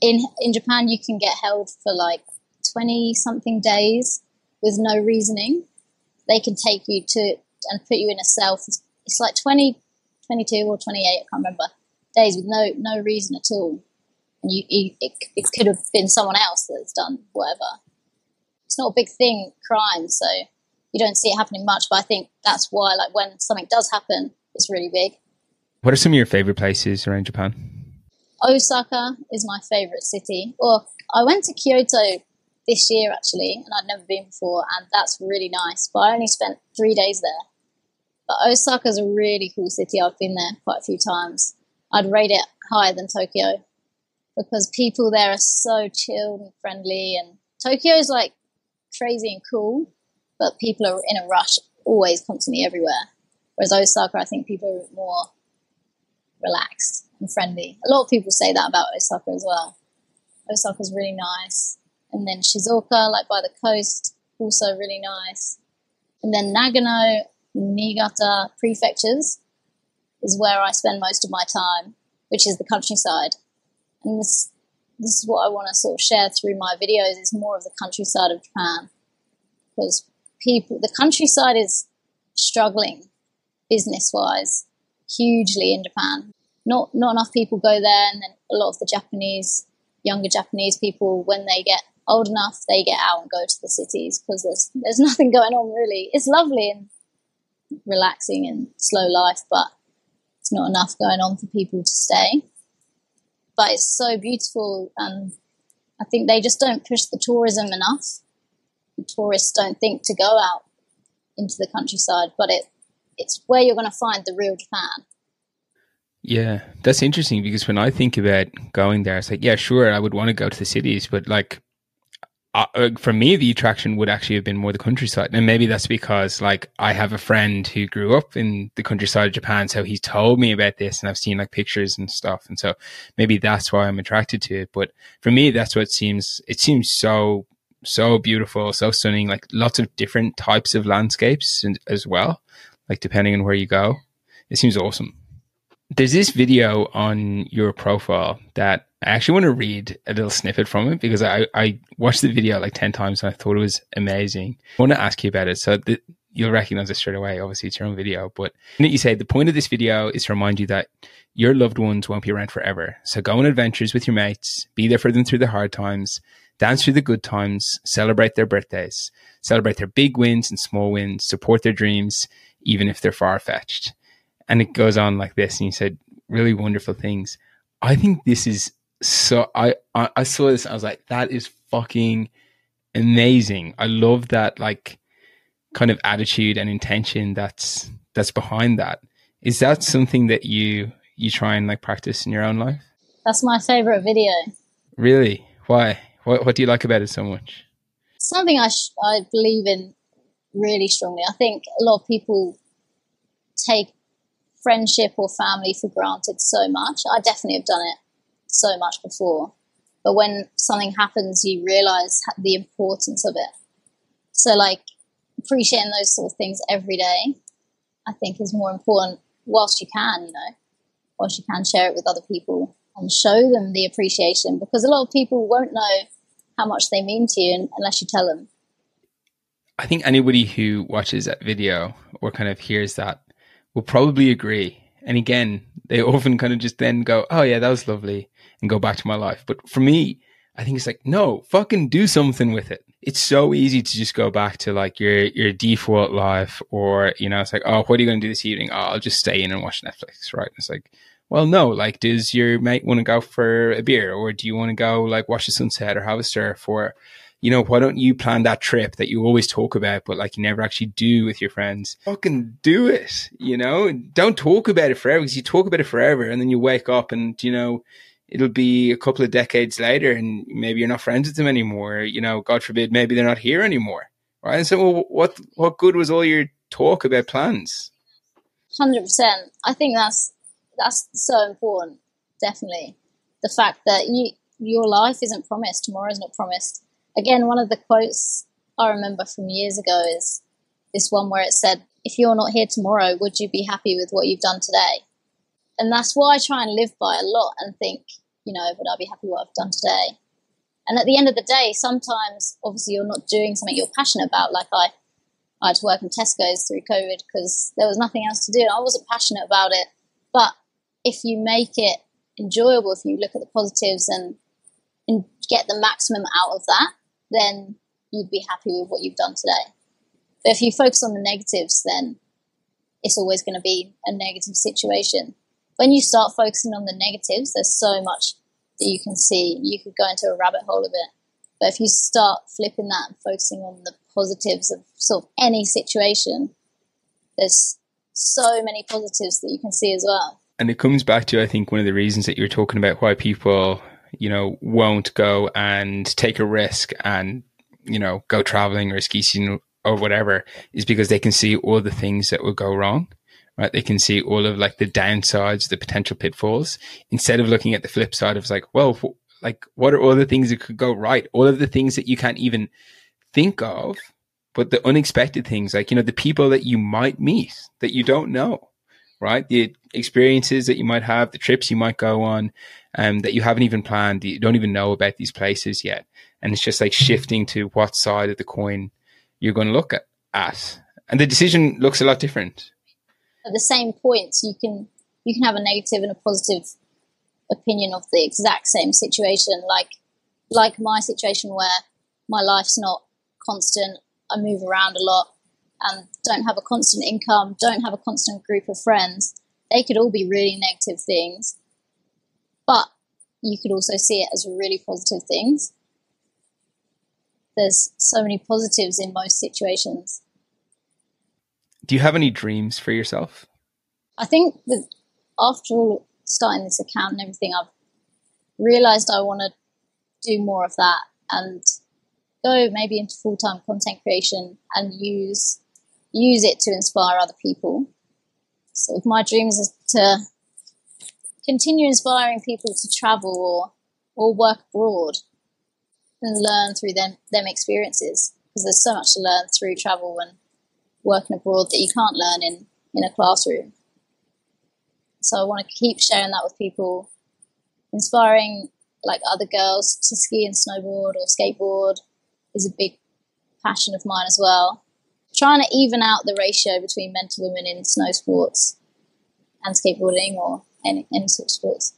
In in Japan, you can get held for like twenty something days with no reasoning. They can take you to and put you in a cell for it's like 20, 22 or 28, I can't remember, days with no no reason at all. And you, you it, it could have been someone else that's done whatever. It's not a big thing, crime, so you don't see it happening much. But I think that's why, like, when something does happen, it's really big. What are some of your favorite places around Japan? Osaka is my favorite city. Well, I went to Kyoto this year actually, and I'd never been before, and that's really nice. But I only spent three days there. But Osaka is a really cool city. I've been there quite a few times. I'd rate it higher than Tokyo because people there are so chilled and friendly. And Tokyo is like crazy and cool, but people are in a rush always, constantly, everywhere. Whereas Osaka, I think people are more relaxed and friendly. A lot of people say that about Osaka as well. Osaka's really nice. And then Shizuoka, like by the coast, also really nice. And then Nagano, Niigata prefectures is where I spend most of my time, which is the countryside. And this this is what I want to sort of share through my videos is more of the countryside of Japan. Because people the countryside is struggling business wise hugely in Japan. Not not enough people go there and then a lot of the Japanese younger Japanese people when they get old enough they get out and go to the cities because there's there's nothing going on really. It's lovely and relaxing and slow life, but it's not enough going on for people to stay. But it's so beautiful, and I think they just don't push the tourism enough. The tourists don't think to go out into the countryside, but it it's where you're going to find the real Japan. Yeah, that's interesting because when I think about going there, it's like, yeah, sure, I would want to go to the cities, but like, uh, uh, for me, the attraction would actually have been more the countryside. And maybe that's because, like, I have a friend who grew up in the countryside of Japan. So he's told me about this and I've seen like pictures and stuff. And so maybe that's why I'm attracted to it. But for me, that's what seems, it seems so, so beautiful, so stunning, like lots of different types of landscapes and, as well, like depending on where you go. It seems awesome. There's this video on your profile that I actually want to read a little snippet from it because I, I watched the video like 10 times and I thought it was amazing. I want to ask you about it. So the, you'll recognize it straight away. Obviously, it's your own video. But you say the point of this video is to remind you that your loved ones won't be around forever. So go on adventures with your mates, be there for them through the hard times, dance through the good times, celebrate their birthdays, celebrate their big wins and small wins, support their dreams, even if they're far fetched and it goes on like this. And you said really wonderful things. I think this is so. I I, I saw this. I was like, that is fucking amazing. I love that like kind of attitude and intention that's that's behind that. Is that something that you you try and like practice in your own life? That's my favorite video. Really? Why? What What do you like about it so much? Something I sh- I believe in really strongly. I think a lot of people take friendship or family for granted so much. I definitely have done it so much before. But when something happens, you realize the importance of it. So, like, appreciating those sort of things every day, I think is more important whilst you can, you know, whilst you can share it with other people and show them the appreciation because a lot of people won't know how much they mean to you unless you tell them. I think anybody who watches that video or kind of hears that will probably agree. And again, they often kind of just then go, "Oh yeah, that was lovely," and go back to my life. But for me, I think it's like, no, fucking do something with it. It's so easy to just go back to like your your default life, or you know, it's like, oh, what are you going to do this evening? Oh, I'll just stay in and watch Netflix, right? It's like, well, no, like, does your mate want to go for a beer, or do you want to go like watch the sunset or have a surf, or you know, why don't you plan that trip that you always talk about, but like you never actually do with your friends? Fucking do it, you know? Don't talk about it forever because you talk about it forever and then you wake up and, you know, it'll be a couple of decades later and maybe you're not friends with them anymore. You know, God forbid, maybe they're not here anymore. Right. And so, well, what, what good was all your talk about plans? 100%. I think that's, that's so important. Definitely. The fact that you, your life isn't promised, tomorrow's not promised again, one of the quotes I remember from years ago is this one where it said, If you're not here tomorrow, would you be happy with what you've done today? And that's what I try and live by a lot and think, you know, would I be happy with what I've done today? And at the end of the day, sometimes obviously you're not doing something you're passionate about. Like I, I had to work in Tesco's through COVID because there was nothing else to do. I wasn't passionate about it. But if you make it enjoyable, if you look at the positives and, and get the maximum out of that, then you'd be happy with what you've done today. But if you focus on the negatives, then it's always going to be a negative situation. When you start focusing on the negatives, there's so much that you can see. You could go into a rabbit hole of it. But if you start flipping that and focusing on the positives of sort of any situation, there's so many positives that you can see as well. And it comes back to, I think, one of the reasons that you're talking about why people you know, won't go and take a risk and, you know, go traveling or ski skiing or whatever is because they can see all the things that will go wrong. Right. They can see all of like the downsides, the potential pitfalls instead of looking at the flip side of like, well, like what are all the things that could go right? All of the things that you can't even think of, but the unexpected things, like, you know, the people that you might meet that you don't know, right? The experiences that you might have, the trips you might go on, um, that you haven't even planned. You don't even know about these places yet. And it's just like shifting to what side of the coin you're going to look at, at. And the decision looks a lot different. At the same points, you can you can have a negative and a positive opinion of the exact same situation. Like like my situation where my life's not constant. I move around a lot and don't have a constant income, don't have a constant group of friends. They could all be really negative things. But you could also see it as really positive things. There's so many positives in most situations. Do you have any dreams for yourself? I think that after all, starting this account and everything, I've realized I want to do more of that and go maybe into full time content creation and use use it to inspire other people. So my dreams is to continue inspiring people to travel or or work abroad and learn through them them experiences because there's so much to learn through travel and working abroad that you can't learn in in a classroom. So I want to keep sharing that with people, inspiring like other girls to ski and snowboard or skateboard is a big passion of mine as well. Trying to even out the ratio between men to women in snow sports and skateboarding or any, any sort of sports.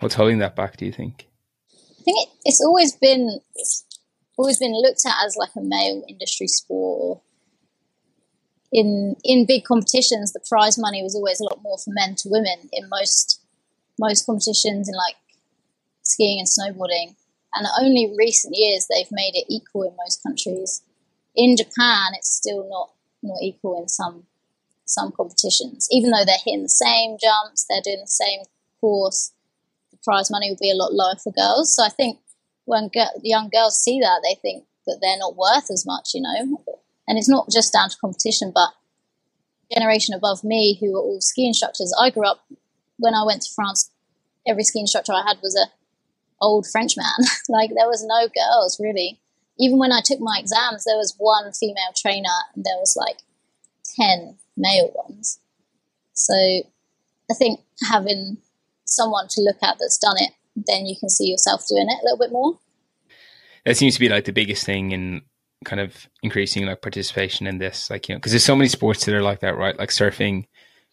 What's holding that back, do you think? I think it, it's always been it's always been looked at as like a male industry sport. In in big competitions, the prize money was always a lot more for men to women in most most competitions in like skiing and snowboarding. And only recent years they've made it equal in most countries. In Japan, it's still not not equal in some some competitions. Even though they're hitting the same jumps, they're doing the same course, the prize money will be a lot lower for girls. So I think when young girls see that, they think that they're not worth as much, you know. And it's not just down to competition, but generation above me who are all ski instructors. I grew up when I went to France. Every ski instructor I had was a old French man. like there was no girls really. Even when I took my exams, there was one female trainer and there was like 10 male ones. So I think having someone to look at that's done it, then you can see yourself doing it a little bit more. That seems to be like the biggest thing in kind of increasing like participation in this, like, you know, because there's so many sports that are like that, right? Like surfing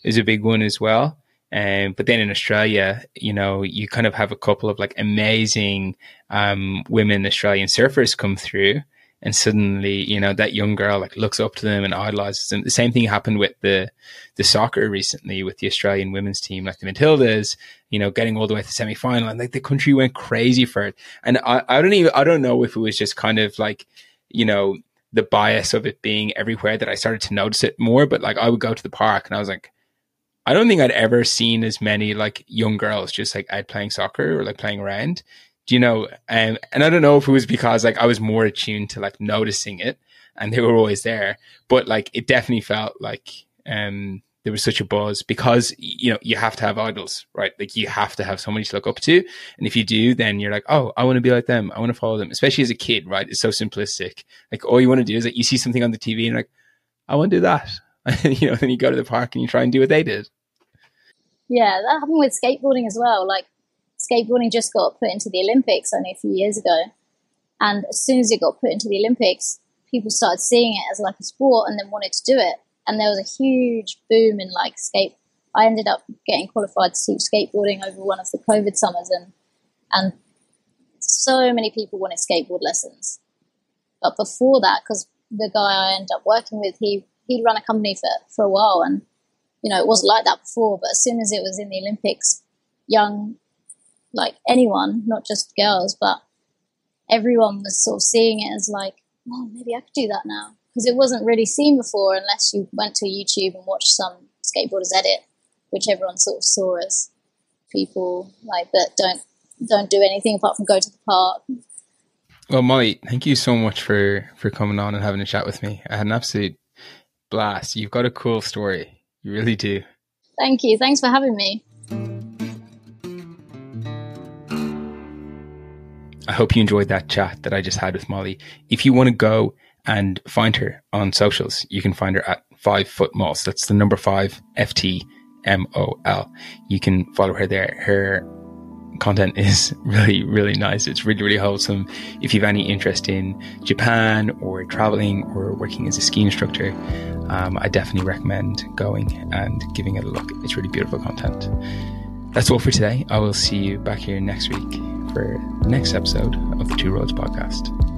is a big one as well. Um, but then in Australia, you know, you kind of have a couple of like amazing um, women Australian surfers come through, and suddenly, you know, that young girl like looks up to them and idolizes them. The same thing happened with the the soccer recently with the Australian women's team, like the Matildas, you know, getting all the way to the semi final, and like the country went crazy for it. And I, I don't even I don't know if it was just kind of like, you know, the bias of it being everywhere that I started to notice it more. But like I would go to the park and I was like I don't think I'd ever seen as many like young girls just like out playing soccer or like playing around. Do you know? Um, and I don't know if it was because like I was more attuned to like noticing it and they were always there, but like it definitely felt like um there was such a buzz because you know you have to have idols, right? Like you have to have somebody to look up to, and if you do, then you're like, oh, I want to be like them. I want to follow them. Especially as a kid, right? It's so simplistic. Like all you want to do is like you see something on the TV and like, I want to do that. you know, then you go to the park and you try and do what they did. Yeah, that happened with skateboarding as well. Like skateboarding just got put into the Olympics only a few years ago. And as soon as it got put into the Olympics, people started seeing it as like a sport and then wanted to do it. And there was a huge boom in like skate. I ended up getting qualified to teach skateboarding over one of the COVID summers and and so many people wanted skateboard lessons. But before that, because the guy I ended up working with, he he'd run a company for, for a while and you know it wasn't like that before but as soon as it was in the olympics young like anyone not just girls but everyone was sort of seeing it as like well, maybe i could do that now because it wasn't really seen before unless you went to youtube and watched some skateboarders edit which everyone sort of saw as people like that don't don't do anything apart from go to the park well molly thank you so much for for coming on and having a chat with me i had an absolute blast. You've got a cool story. You really do. Thank you. Thanks for having me. I hope you enjoyed that chat that I just had with Molly. If you want to go and find her on socials, you can find her at Five Foot Mol. So that's the number five F T M O L. You can follow her there. Her content is really, really nice. It's really, really wholesome. If you have any interest in Japan or traveling or working as a ski instructor, um, I definitely recommend going and giving it a look. It's really beautiful content. That's all for today. I will see you back here next week for next episode of the Two Roads podcast.